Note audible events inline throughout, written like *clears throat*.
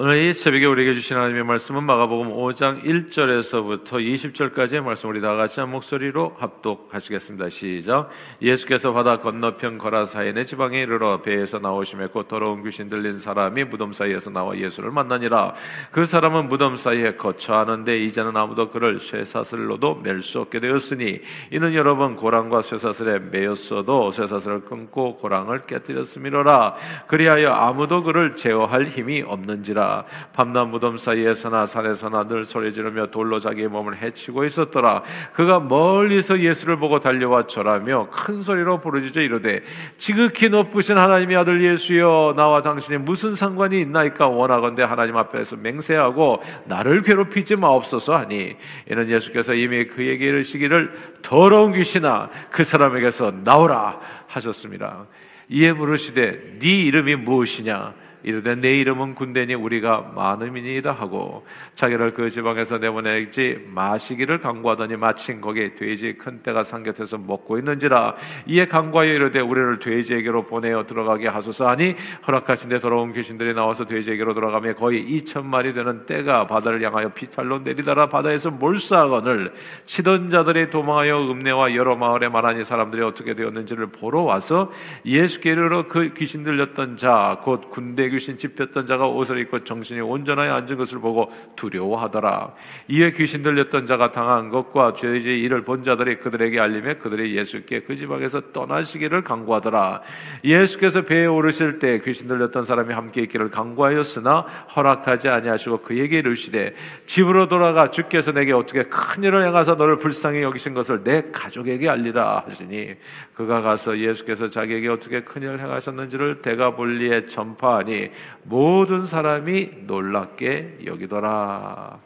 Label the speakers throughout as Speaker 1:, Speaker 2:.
Speaker 1: 오늘 이 새벽에 우리에게 주신 하나님의 말씀은 마가복음 5장 1절에서부터 20절까지의 말씀 우리 다 같이 한 목소리로 합독하시겠습니다. 시작. 예수께서 바다 건너편 거라사인의 지방에 이르러 배에서 나오심에 곧 더러운 귀신 들린 사람이 무덤 사이에서 나와 예수를 만나니라. 그 사람은 무덤 사이에 거처하는데 이제는 아무도 그를 쇠사슬로도 멜 수 없게 되었으니 이는 여러 번 고랑과 쇠사슬에 매였어도 쇠사슬을 끊고 고랑을 깨뜨렸음이로라. 그리하여 아무도 그를 제어할 힘이 없는지라. 밤낮 무덤 사이에서나 산에서나 늘 소리 지르며 돌로 자기의 몸을 해치고 있었더라. 그가 멀리서 예수를 보고 달려와 절하며 큰 소리로 부르짖어 이르되 지극히 높으신 하나님의 아들 예수여 나와 당신이 무슨 상관이 있나이까 원하건대 하나님 앞에서 맹세하고 나를 괴롭히지 마옵소서 하니 이는 예수께서 이미 그에게 이르시기를 더러운 귀신아 그 사람에게서 나오라 하셨습니다. 이에 물으시되 네 이름이 무엇이냐 이르되 내 이름은 군대니 우리가 많음이니이다 하고 자기를 그 지방에서 내보내지 마시기를 강구하더니 마침 거기에 돼지 큰 떼가 상곁에서 먹고 있는지라 이에 강구하여 이르되 우리를 돼지에게로 보내어 들어가게 하소서 하니 허락하신데 더러운 귀신들이 나와서 돼지에게로 들어가며 거의 2천 마리 되는 떼가 바다를 향하여 피탈로 내리다라 바다에서 몰사하거늘 치던 자들이 도망하여 읍내와 여러 마을에 말하니 사람들이 어떻게 되었는지를 보러 와서 예수께 이르러 그 귀신 들렸던 자 곧 군대 귀신 집혔던 자가 옷을 입고 정신이 온전하여 앉은 것을 보고 두려워하더라. 이에 귀신 들렸던 자가 당한 것과 죄의 일을 본 자들이 그들에게 알림해 그들이 예수께 그 지방에서 떠나시기를 강구하더라. 예수께서 배에 오르실 때 귀신 들렸던 사람이 함께 있기를 강구하였으나 허락하지 아니하시고 그에게 이르시되 집으로 돌아가 주께서 내게 어떻게 큰 일을 행하사 너를 불쌍히 여기신 것을 내 가족에게 알리라 하시니 그가 가서 예수께서 자기에게 어떻게 큰 일을 행하셨는지를 대가볼리에 전파하니 모든 사람이 놀랍게 여기더라.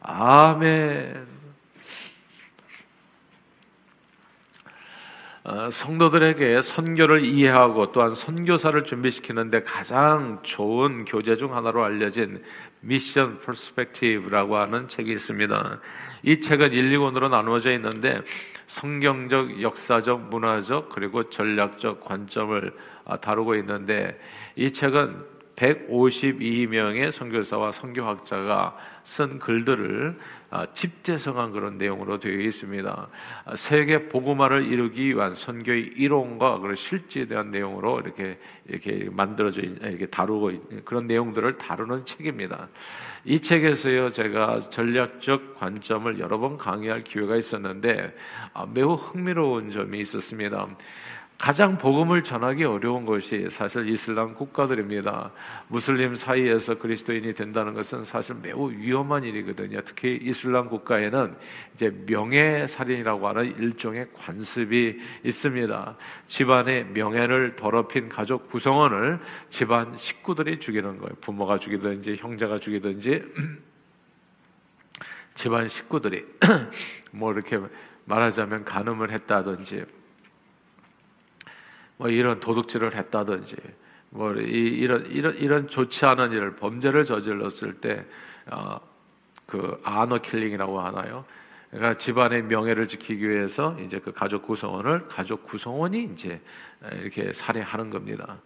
Speaker 1: 아멘. 어, 성도들에게 선교를 이해하고 또한 선교사를 준비시키는데 가장 좋은 교재 중 하나로 알려진 Mission Perspective라고 하는 책이 있습니다. 이 책은 1, 2권으로 나누어져 있는데 성경적, 역사적, 문화적 그리고 전략적 관점을 아, 다루고 있는데 이 책은 152명의 선교사와 선교학자가 쓴 글들을 아, 집대성한 그런 내용으로 되어 있습니다. 아, 세계 복음화를 이루기 위한 선교의 이론과 그런 실제에 대한 내용으로 이렇게 이렇게 만들어져 이렇게 다루고 그런 내용들을 다루는 책입니다. 이 책에서요 제가 전략적 관점을 여러 번 강의할 기회가 있었는데 아, 매우 흥미로운 점이 있었습니다. 가장 복음을 전하기 어려운 것이 사실 이슬람 국가들입니다. 무슬림 사이에서 그리스도인이 된다는 것은 사실 매우 위험한 일이거든요. 특히 이슬람 국가에는 이제 명예 살인이라고 하는 일종의 관습이 있습니다. 집안의 명예를 더럽힌 가족 구성원을 집안 식구들이 죽이는 거예요. 부모가 죽이든지 형제가 죽이든지 *clears throat* 집안 식구들이 *clears throat* 뭐 이렇게 말하자면 간음을 했다든지 뭐 이런 도둑질을 했다든지 뭐 이, 런 이런 이런 좋지 않은 일을 범죄를 저질렀을 때 그 어, 그 honor killing이라고 하나요? 그러니까 집안의 명예를 지키기 위해서 이제 그 가족 구성원을 가족 구성원이 이제 이렇게 살해하는 겁니다.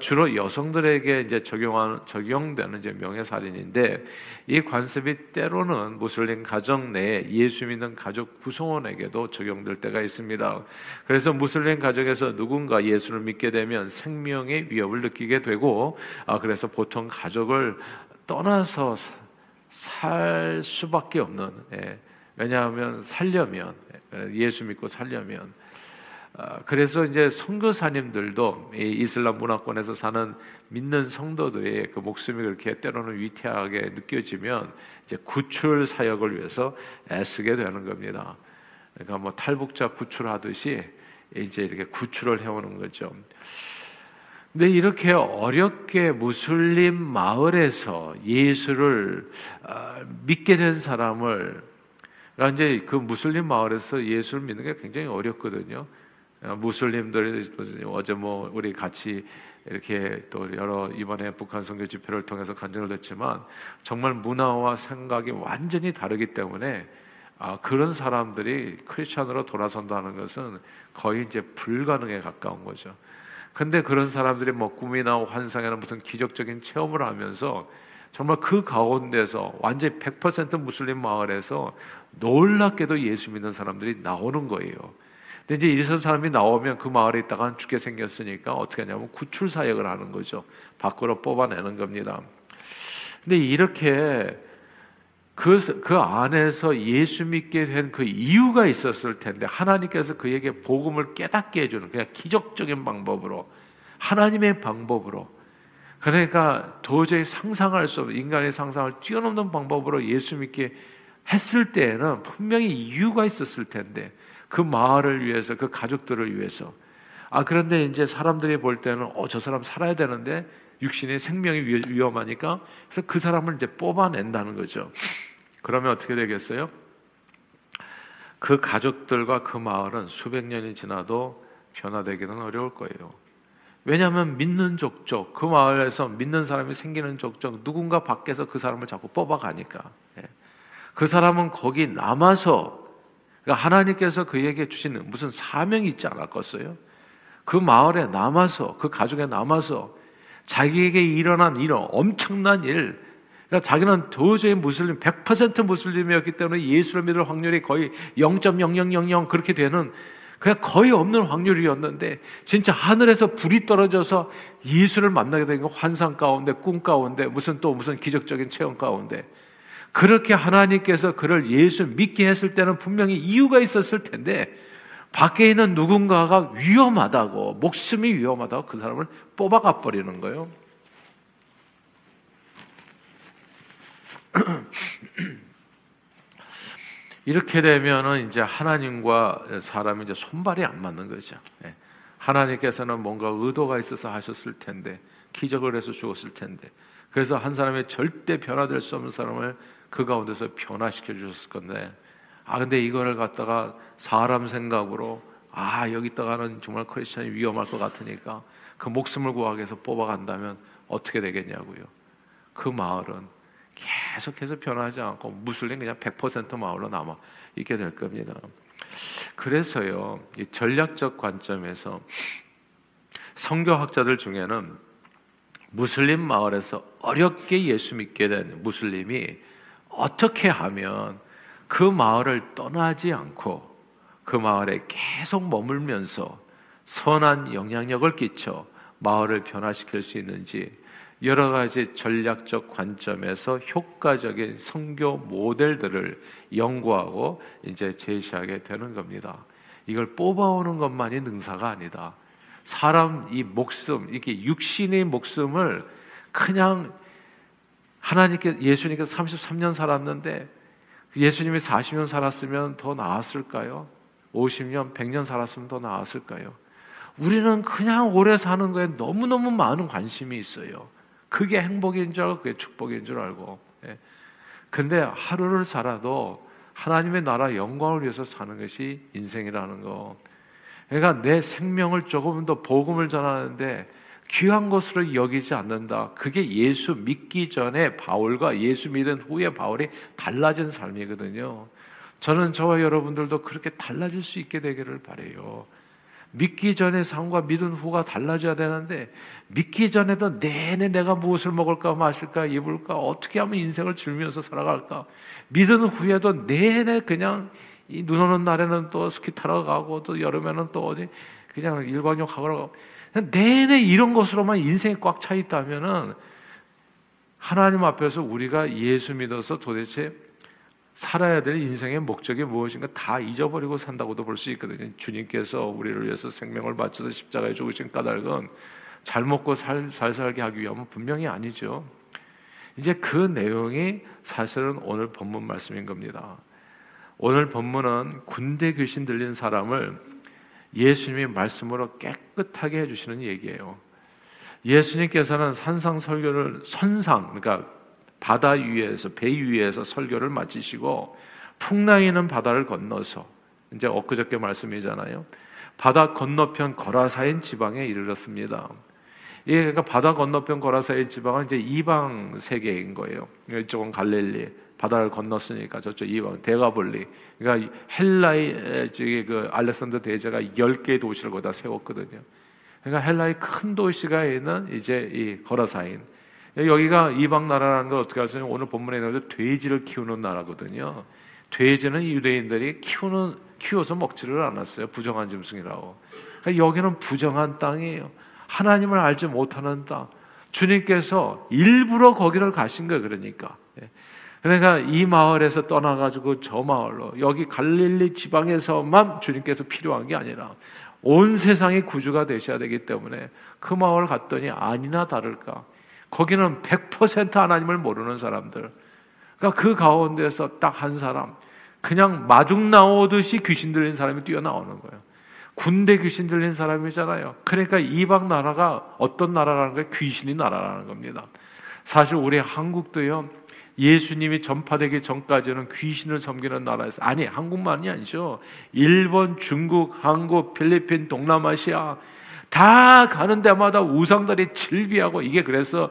Speaker 1: 주로 여성들에게 이제 적용하는 적용되는 이제 명예 살인인데 이 관습이 때로는 무슬림 가정 내에 예수 믿는 가족 구성원에게도 적용될 때가 있습니다. 그래서 무슬림 가정에서 누군가 예수를 믿게 되면 생명의 위협을 느끼게 되고 아 그래서 보통 가족을 떠나서 살 수밖에 없는 예. 왜냐하면 살려면 예수 믿고 살려면 어, 그래서 이제 선교사님들도 이슬람 문화권에서 사는 믿는 성도들의 그 목숨이 그렇게 때로는 위태하게 느껴지면 이제 구출 사역을 위해서 애쓰게 되는 겁니다. 그러니까 뭐 탈북자 구출하듯이 이제 이렇게 구출을 해오는 거죠. 근데 이렇게 어렵게 무슬림 마을에서 예수를 어, 믿게 된 사람을 그러니까 이제 그 무슬림 마을에서 예수를 믿는 게 굉장히 어렵거든요. 어, 무슬림들 어제 뭐 우리 같이 이렇게 또 여러 이번에 북한 선교 집회를 통해서 간증을 했지만 정말 문화와 생각이 완전히 다르기 때문에 아, 그런 사람들이 크리스천으로 돌아선다는 것은 거의 이제 불가능에 가까운 거죠. 근데 그런 사람들이 뭐 꿈이나 환상이나 무슨 기적적인 체험을 하면서 정말 그 가운데서 완전히 100% 무슬림 마을에서 놀랍게도 예수 믿는 사람들이 나오는 거예요. 근데 이제 이런 사람이 나오면 그 마을에 있다가 죽게 생겼으니까 어떻게 하냐면 구출 사역을 하는 거죠. 밖으로 뽑아내는 겁니다. 근데 이렇게 그, 그 안에서 예수 믿게 된 그 이유가 있었을 텐데 하나님께서 그에게 복음을 깨닫게 해주는 그냥 기적적인 방법으로 하나님의 방법으로 그러니까 도저히 상상할 수 없는 인간의 상상을 뛰어넘는 방법으로 예수 믿게 했을 때에는 분명히 이유가 있었을 텐데 그 마을을 위해서 그 가족들을 위해서 아 그런데 이제 사람들이 볼 때는 어 저 사람 살아야 되는데 육신의 생명이 위험하니까 그래서 그 사람을 이제 뽑아낸다는 거죠. 그러면 어떻게 되겠어요? 그 가족들과 그 마을은 수백 년이 지나도 변화되기는 어려울 거예요. 왜냐하면 믿는 족족 그 마을에서 믿는 사람이 생기는 족족 누군가 밖에서 그 사람을 자꾸 뽑아가니까 예. 그 사람은 거기 남아서 그러니까 하나님께서 그에게 주시는 무슨 사명이 있지 않았겠어요? 그 마을에 남아서 그 가족에 남아서 자기에게 일어난 이런 엄청난 일 그러니까 자기는 도저히 무슬림 100% 무슬림이었기 때문에 예수를 믿을 확률이 거의 0.0000 그렇게 되는 그냥 거의 없는 확률이었는데 진짜 하늘에서 불이 떨어져서 예수를 만나게 된 건 환상 가운데 꿈 가운데 무슨 또 무슨 기적적인 체험 가운데 그렇게 하나님께서 그를 예수 믿게 했을 때는 분명히 이유가 있었을 텐데 밖에 있는 누군가가 위험하다고 목숨이 위험하다고 그 사람을 뽑아가 버리는 거예요. *clears throat* 이렇게 되면은 이제 하나님과 사람이 이제 손발이 안 맞는 거죠. 예. 하나님께서는 뭔가 의도가 있어서 하셨을 텐데 기적을 해서 죽었을 텐데 그래서 한 사람의 절대 변화될 수 없는 사람을 그 가운데서 변화시켜 주셨을 건데 아 근데 이거를 갖다가 사람 생각으로 아 여기다가는 정말 크리스천이 위험할 것 같으니까 그 목숨을 구하기 위해서 뽑아간다면 어떻게 되겠냐고요. 그 마을은 계속해서 변하지 않고 무슬림 그냥 100% 마을로 남아 있게 될 겁니다. 그래서요, 이 전략적 관점에서 성교학자들 중에는 무슬림 마을에서 어렵게 예수 믿게 된 무슬림이 어떻게 하면 그 마을을 떠나지 않고 그 마을에 계속 머물면서 선한 영향력을 끼쳐 마을을 변화시킬 수 있는지 여러 가지 전략적 관점에서 효과적인 성교 모델들을 연구하고 이제 제시하게 되는 겁니다. 이걸 뽑아오는 것만이 능사가 아니다. 사람 이 목숨, 이게 육신의 목숨을 그냥 하나님께 예수님께서 33년 살았는데 예수님이 40년 살았으면 더 나았을까요? 50년, 100년 살았으면 더 나았을까요? 우리는 그냥 오래 사는 거에 너무너무 많은 관심이 있어요. 그게 행복인 줄 알고 그게 축복인 줄 알고. 예. 근데 하루를 살아도 하나님의 나라 영광을 위해서 사는 것이 인생이라는 거. 그러니까 내 생명을 조금 더 복음을 전하는데 귀한 것으로 여기지 않는다. 그게 예수 믿기 전에 바울과 예수 믿은 후에 바울이 달라진 삶이거든요. 저는 저와 여러분들도 그렇게 달라질 수 있게 되기를 바래요. 믿기 전에 삶과 믿은 후가 달라져야 되는데 믿기 전에도 내내 내가 무엇을 먹을까 마실까 입을까 어떻게 하면 인생을 즐기면서 살아갈까. 믿은 후에도 내내 그냥 이 눈 오는 날에는 또 스키 타러 가고 또 여름에는 또 어디 그냥 일광욕 하러 가고. 내내 이런 것으로만 인생이 꽉 차 있다면은 하나님 앞에서 우리가 예수 믿어서 도대체 살아야 될 인생의 목적이 무엇인가 다 잊어버리고 산다고도 볼 수 있거든요. 주님께서 우리를 위해서 생명을 바쳐서 십자가에 죽으신 까닭은 잘 먹고 살, 잘 살게 하기 위함은 분명히 아니죠. 이제 그 내용이 사실은 오늘 본문 말씀인 겁니다. 오늘 본문은 군대 귀신 들린 사람을 예수님이 말씀으로 깨끗하게 해주시는 얘기예요. 예수님께서는 산상 설교를 선상, 그러니까 바다 위에서 배 위에서 설교를 마치시고 풍랑이는 바다를 건너서 이제 엊그저께 말씀이잖아요. 바다 건너편 거라사인 지방에 이르렀습니다. 예, 그러니까 바다 건너편 거라사인 지방은 이제 이방 세계인 거예요. 이쪽은 갈릴리, 바다를 건넜으니까 저쪽 이방 대가볼리. 그러니까 헬라의 저기 그 알렉산더 대제가 10개의 도시를 거기다 세웠거든요. 그러니까 헬라의 큰 도시가 있는 이제 이 거라사인. 여기가 이방 나라라는 걸 어떻게 아세요? 오늘 본문에 나오죠. 돼지를 키우는 나라거든요. 돼지는 유대인들이 키우는 키워서 먹지를 않았어요. 부정한 짐승이라고. 그러니까 여기는 부정한 땅이에요. 하나님을 알지 못하는 땅. 주님께서 일부러 거기를 가신 거예요. 그러니까. 예. 그러니까 이 마을에서 떠나가지고 저 마을로 여기 갈릴리 지방에서만 주님께서 필요한 게 아니라 온 세상이 구주가 되셔야 되기 때문에 그 마을 갔더니 아니나 다를까 거기는 100% 하나님을 모르는 사람들 그러니까 그 가운데서 딱 한 사람 그냥 마중 나오듯이 귀신 들린 사람이 뛰어나오는 거예요. 군대 귀신 들린 사람이잖아요. 그러니까 이방 나라가 어떤 나라라는 거예요? 귀신이 나라라는 겁니다. 사실 우리 한국도요. 예수님이 전파되기 전까지는 귀신을 섬기는 나라에서 아니 한국만이 아니죠. 일본, 중국, 한국, 필리핀, 동남아시아 다 가는 데마다 우상들이 즐비하고 이게 그래서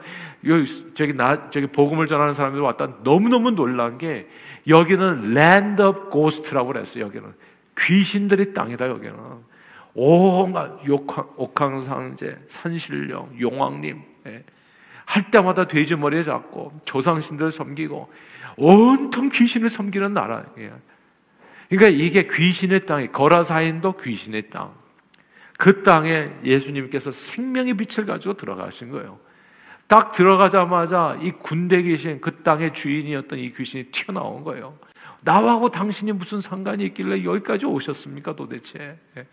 Speaker 1: 저기 나 저기 복음을 전하는 사람들이 왔다 너무 너무 놀란 게 여기는 land of ghost라고 그랬어요. 여기는 귀신들의 땅이다. 여기는 온갖 옥황상제, 산신령, 용왕님 예. 할 때마다 돼지 머리에 잡고 조상신들 섬기고 온통 귀신을 섬기는 나라예요. 그러니까 이게 귀신의 땅이 거라사인도 귀신의 땅. 그 땅에 예수님께서 생명의 빛을 가지고 들어가신 거예요. 딱 들어가자마자 이 군대 귀신, 그 땅의 주인이었던 이 귀신이 튀어나온 거예요. 나하고 당신이 무슨 상관이 있길래 여기까지 오셨습니까 도대체? 예.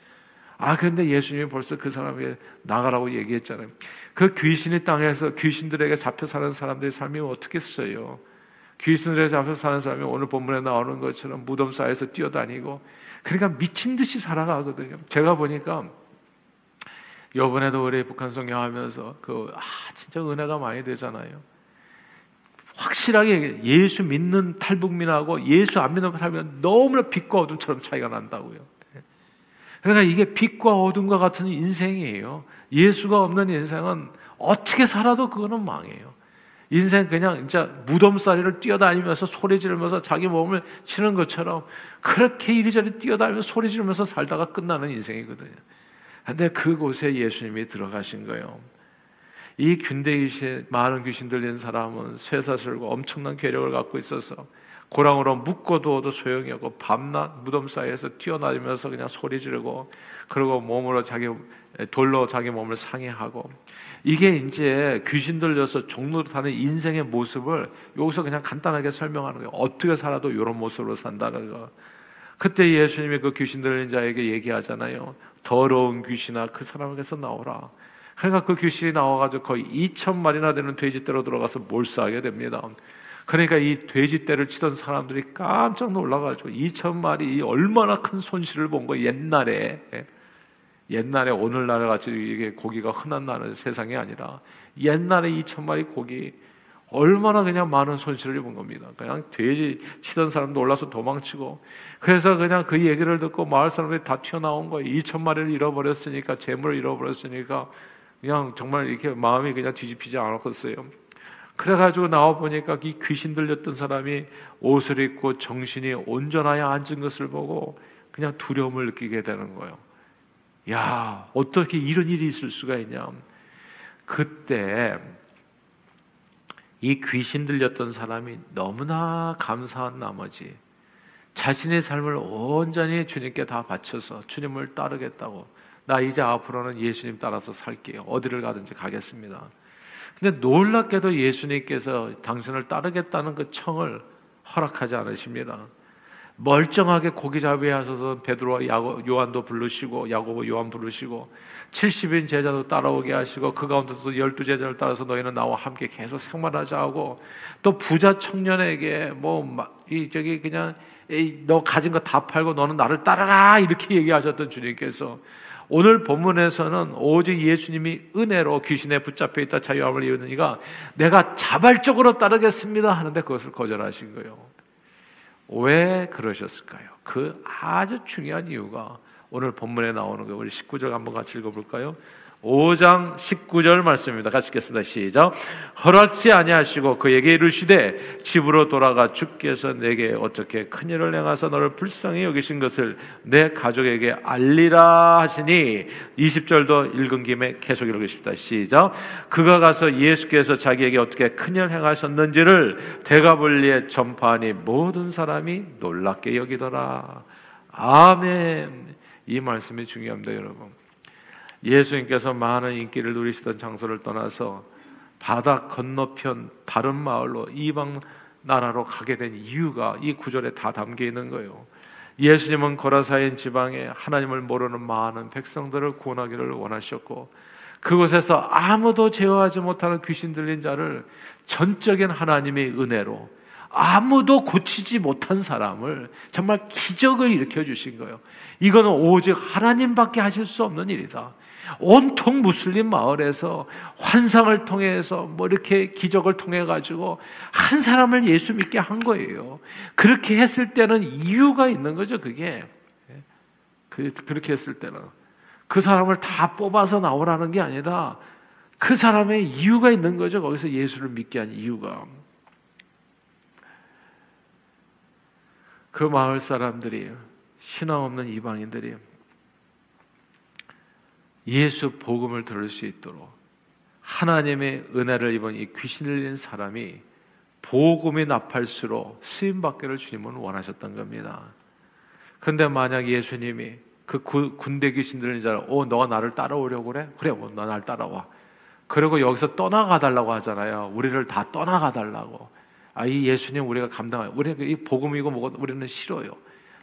Speaker 1: 아, 근데 예수님이 벌써 그 사람에게 나가라고 얘기했잖아요. 그 귀신의 땅에서 귀신들에게 잡혀 사는 사람들의 삶이 어떻겠어요? 귀신들에게 잡혀 사는 사람이 오늘 본문에 나오는 것처럼 무덤 사이에서 뛰어다니고 그러니까 미친 듯이 살아가거든요. 제가 보니까 요번에도 우리 북한 성경하면서 그 아, 진짜 은혜가 많이 되잖아요. 확실하게 예수 믿는 탈북민하고 예수 안 믿는 탈북민 너무나 빛과 어둠처럼 차이가 난다고요. 그러니까 이게 빛과 어둠과 같은 인생이에요. 예수가 없는 인생은 어떻게 살아도 그거는 망해요. 인생 그냥 진짜 무덤살이를 뛰어다니면서 소리 지르면서 자기 몸을 치는 것처럼 그렇게 이리저리 뛰어다니면서 소리 지르면서 살다가 끝나는 인생이거든요. 근데 그곳에 예수님이 들어가신 거예요. 이 군대 귀신, 많은 귀신 들린 사람은 쇠사슬과 엄청난 괴력을 갖고 있어서 고랑으로 묶어두어도 소용이 없고 밤낮 무덤 사이에서 뛰어다니면서 그냥 소리 지르고 그리고 몸으로 자기 돌로 자기 몸을 상해하고 이게 이제 귀신 들려서 종로로 타는 인생의 모습을 여기서 그냥 간단하게 설명하는 거예요. 어떻게 살아도 이런 모습으로 산다는 거. 그때 예수님이 그 귀신 들린 자에게 얘기하잖아요. 더러운 귀신아 그 사람에게서 나오라. 그러니까 그 귀신이 나와가지고 거의 2천 마리나 되는 돼지떼로 들어가서 몰사하게 됩니다. 그러니까 이 돼지떼를 치던 사람들이 깜짝 놀라가지고 2천 마리 얼마나 큰 손실을 본거 옛날에 옛날에 오늘날 같이 이게 고기가 흔한 나는 세상이 아니라 옛날에 2천 마리 고기 얼마나 그냥 많은 손실을 입은 겁니다. 그냥 돼지 치던 사람도 올라서 도망치고 그래서 그냥 그 얘기를 듣고 마을 사람들이 다 튀어나온 거예요. 2천 마리를 잃어버렸으니까 재물을 잃어버렸으니까 그냥 정말 이렇게 마음이 그냥 뒤집히지 않았겠어요. 그래가지고 나와 보니까 이 귀신 들렸던 사람이 옷을 입고 정신이 온전하여 앉은 것을 보고 그냥 두려움을 느끼게 되는 거예요. 야, 어떻게 이런 일이 있을 수가 있냐. 그때 이 귀신 들렸던 사람이 너무나 감사한 나머지 자신의 삶을 온전히 주님께 다 바쳐서 주님을 따르겠다고 나 이제 앞으로는 예수님 따라서 살게요. 어디를 가든지 가겠습니다. 근데 놀랍게도 예수님께서 당신을 따르겠다는 그 청을 허락하지 않으십니다. 멀쩡하게 고기잡이 하셔서 베드로와 요한도 부르시고 야고보 요한 부르시고 70인 제자도 따라오게 하시고 그 가운데도 열두 제자를 따라서 너희는 나와 함께 계속 생활하자 하고 또 부자 청년에게 뭐 이 저기 그냥 너 가진 거 다 팔고 너는 나를 따라라 이렇게 얘기하셨던 주님께서 오늘 본문에서는 오직 예수님이 은혜로 귀신에 붙잡혀 있다 자유함을 이루니가 내가 자발적으로 따르겠습니다 하는데 그것을 거절하신 거예요. 왜 그러셨을까요? 그 아주 중요한 이유가 오늘 본문에 나오는 거예요. 우리 19절 한번 같이 읽어볼까요? 5장 19절 말씀입니다. 같이 읽겠습니다. 시작. 허락지 아니하시고 그에게 이르시되 집으로 돌아가 주께서 내게 어떻게 큰 일을 행하사 너를 불쌍히 여기신 것을 내 가족에게 알리라 하시니 20절도 읽은 김에 계속 읽으십니다. 시작. 그가 가서 예수께서 자기에게 어떻게 큰 일을 행하셨는지를 대가볼리에 전파하니 모든 사람이 놀랍게 여기더라. 아멘. 이 말씀이 중요합니다, 여러분. 예수님께서 많은 인기를 누리시던 장소를 떠나서 바다 건너편 다른 마을로 이방 나라로 가게 된 이유가 이 구절에 다 담겨 있는 거예요. 예수님은 거라사인 지방에 하나님을 모르는 많은 백성들을 구원하기를 원하셨고 그곳에서 아무도 제어하지 못하는 귀신 들린 자를 전적인 하나님의 은혜로 아무도 고치지 못한 사람을 정말 기적을 일으켜 주신 거예요. 이거는 오직 하나님밖에 하실 수 없는 일이다. 온통 무슬림 마을에서 환상을 통해서 뭐 이렇게 기적을 통해 가지고 한 사람을 예수 믿게 한 거예요. 그렇게 했을 때는 이유가 있는 거죠, 그게. 그, 그렇게 했을 때는. 그 사람을 다 뽑아서 나오라는 게 아니라 그 사람의 이유가 있는 거죠. 거기서 예수를 믿게 한 이유가. 그 마을 사람들이 신앙 없는 이방인들이 예수 복음을 들을 수 있도록 하나님의 은혜를 입은 이 귀신을 잃은 사람이 복음이 나팔수록 쓰임 받기를 주님은 원하셨던 겁니다. 그런데 만약 예수님이 그 군대 귀신 들린 자를 어 너가 나를 따라오려고 그래? 그래 뭐, 너 나를 따라와. 그리고 여기서 떠나가 달라고 하잖아요. 우리를 다 떠나가 달라고. 아 이 예수님 우리가 감당해. 우리가 이 복음이고 뭐고 우리는 싫어요.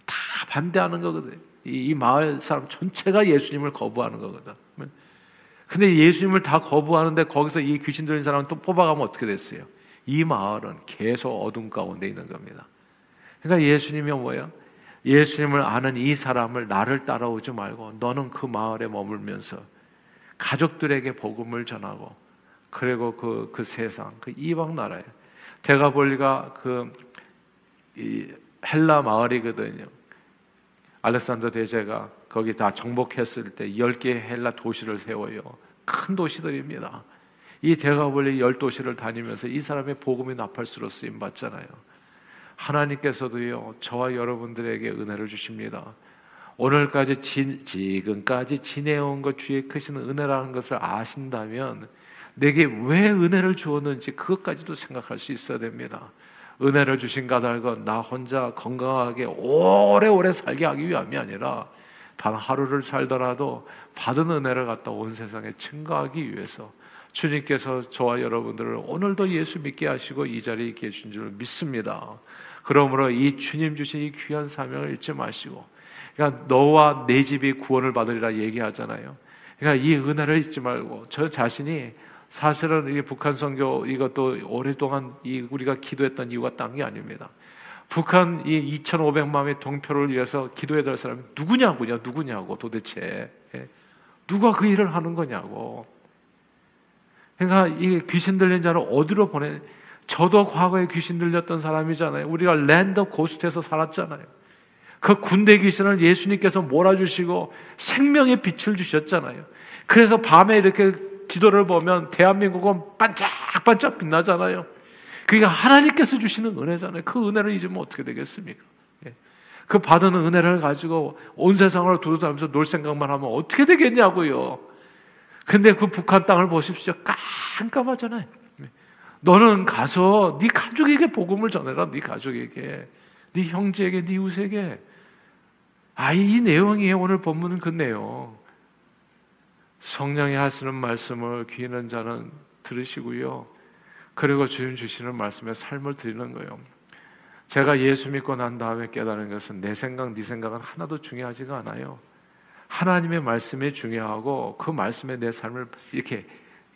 Speaker 1: 다 반대하는 거거든. 이, 이 마을 사람 전체가 예수님을 거부하는 거거든. 근데 예수님을 다 거부하는데 거기서 이 귀신 들린 사람은 또 뽑아가면 어떻게 됐어요? 이 마을은 계속 어둠 가운데 있는 겁니다. 그러니까 예수님이 뭐예요? 예수님을 아는 이 사람을 나를 따라오지 말고 너는 그 마을에 머물면서 가족들에게 복음을 전하고 그리고 그, 그 세상, 그 이방 나라에 대가볼리가 그 헬라 마을이거든요. 알렉산더 대제가 거기 다 정복했을 때 10개 헬라 도시를 세워요. 큰 도시들입니다. 이 대가볼리 열 도시를 다니면서 이 사람의 복음이 나팔수로 쓰임 받잖아요. 하나님께서도요 저와 여러분들에게 은혜를 주십니다. 오늘까지 지, 지금까지 지내온 것 주의 크신 은혜라는 것을 아신다면 내게 왜 은혜를 주었는지 그것까지도 생각할 수 있어야 됩니다. 은혜를 주신 까닭은 나 혼자 건강하게 오래오래 살게 하기 위함이 아니라 단 하루를 살더라도 받은 은혜를 갖다 온 세상에 증거하기 위해서 주님께서 저와 여러분들을 오늘도 예수 믿게 하시고 이 자리에 계신 줄 믿습니다. 그러므로 이 주님 주신 이 귀한 사명을 잊지 마시고 그러니까 너와 내 집이 구원을 받으리라 얘기하잖아요. 그러니까 이 은혜를 잊지 말고 저 자신이 사실은 이 북한 선교 이것도 오랫동안 이 우리가 기도했던 이유가 딴 게 아닙니다. 북한 이 2,500만의 동표를 위해서 기도해야 될 사람이 누구냐고요, 누구냐고 도대체 예. 누가 그 일을 하는 거냐고. 그러니까 이 귀신 들린 자를 어디로 보내? 저도 과거에 귀신 들렸던 사람이잖아요. 우리가 랜더 고스트에서 살았잖아요. 그 군대 귀신을 예수님께서 몰아주시고 생명의 빛을 주셨잖아요. 그래서 밤에 이렇게 지도를 보면 대한민국은 반짝반짝 빛나잖아요. 그게 하나님께서 주시는 은혜잖아요. 그 은혜를 잊으면 어떻게 되겠습니까? 예. 그 받은 은혜를 가지고 온 세상을 두루다니면서 놀 생각만 하면 어떻게 되겠냐고요. 근데 그 북한 땅을 보십시오. 깜깜하잖아요. 예. 너는 가서 네 가족에게 복음을 전해라. 네 가족에게, 네 형제에게, 네 이웃에게. 아, 이 내용이에요. 오늘 본문은 그 내용. 성령이 하시는 말씀을 귀 있는 자는 들으시고요. 그리고 주님 주시는 말씀에 삶을 드리는 거예요. 제가 예수 믿고 난 다음에 깨달은 것은 내 생각, 네 생각은 하나도 중요하지가 않아요. 하나님의 말씀이 중요하고 그 말씀에 내 삶을 이렇게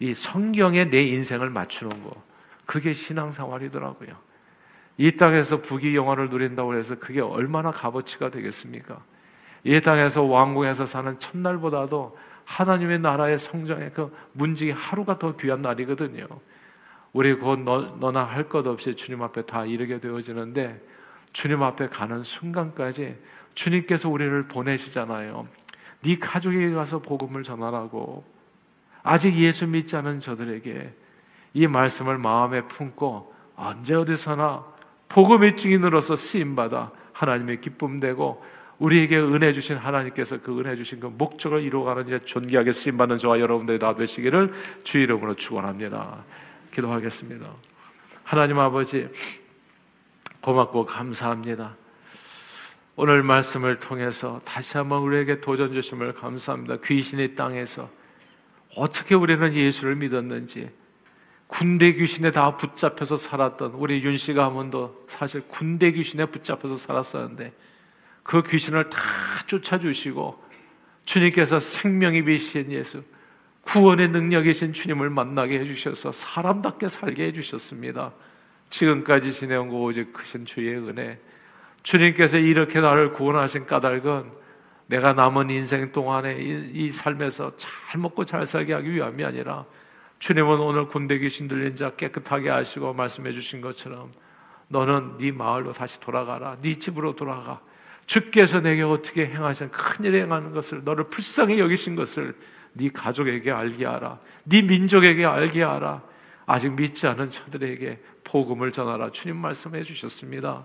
Speaker 1: 이 성경에 내 인생을 맞추는 거. 그게 신앙생활이더라고요. 이 땅에서 부귀 영화를 누린다고 해서 그게 얼마나 값어치가 되겠습니까? 이 땅에서 왕궁에서 사는 첫날보다도 하나님의 나라의 성장의 그 문지기 하루가 더 귀한 날이거든요. 우리 곧 너, 너나 할 것 없이 주님 앞에 다 이르게 되어지는데 주님 앞에 가는 순간까지 주님께서 우리를 보내시잖아요. 네 가족에게 가서 복음을 전하라고. 아직 예수 믿지 않은 저들에게 이 말씀을 마음에 품고 언제 어디서나 복음의 증인으로서 쓰임 받아 하나님의 기쁨 되고 우리에게 은혜 주신 하나님께서 그 은혜 주신 그 목적을 이루어가는 일 존귀하게 쓰임 받는 저와 여러분들이 다 되시기를 주 이름으로 축원합니다. 기도하겠습니다. 하나님 아버지 고맙고 감사합니다. 오늘 말씀을 통해서 다시 한번 우리에게 도전 주심을 감사합니다. 귀신의 땅에서 어떻게 우리는 예수를 믿었는지 군대 귀신에 다 붙잡혀서 살았던 우리 윤 씨가 하면도 사실 군대 귀신에 붙잡혀서 살았었는데 그 귀신을 다 쫓아주시고 주님께서 생명이 비신 예수 구원의 능력이신 주님을 만나게 해주셔서 사람답게 살게 해주셨습니다. 지금까지 지내온 거 오직 크신 주의 은혜. 주님께서 이렇게 나를 구원하신 까닭은 내가 남은 인생 동안에 이, 이 삶에서 잘 먹고 잘 살게 하기 위함이 아니라 주님은 오늘 군대 귀신 들린 자 깨끗하게 하시고 말씀해 주신 것처럼 너는 네 마을로 다시 돌아가라. 네 집으로 돌아가. 주께서 내게 어떻게 행하신 큰일 행하는 것을 너를 불쌍히 여기신 것을 네 가족에게 알게 하라. 네 민족에게 알게 하라. 아직 믿지 않은 자들에게 복음을 전하라. 주님 말씀해 주셨습니다.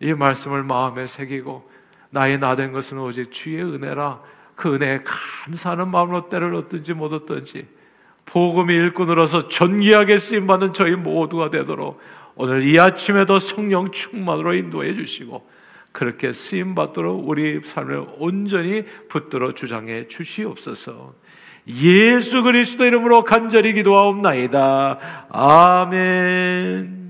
Speaker 1: 이 말씀을 마음에 새기고 나의 나된 것은 오직 주의 은혜라. 그 은혜에 감사하는 마음으로 때를 얻든지 못 얻든지 복음의 일꾼으로서 존귀하게 쓰임 받는 저희 모두가 되도록 오늘 이 아침에도 성령 충만으로 인도해 주시고 그렇게 쓰임 받도록 우리 삶을 온전히 붙들어 주장해 주시옵소서. 예수 그리스도 이름으로 간절히 기도하옵나이다. 아멘.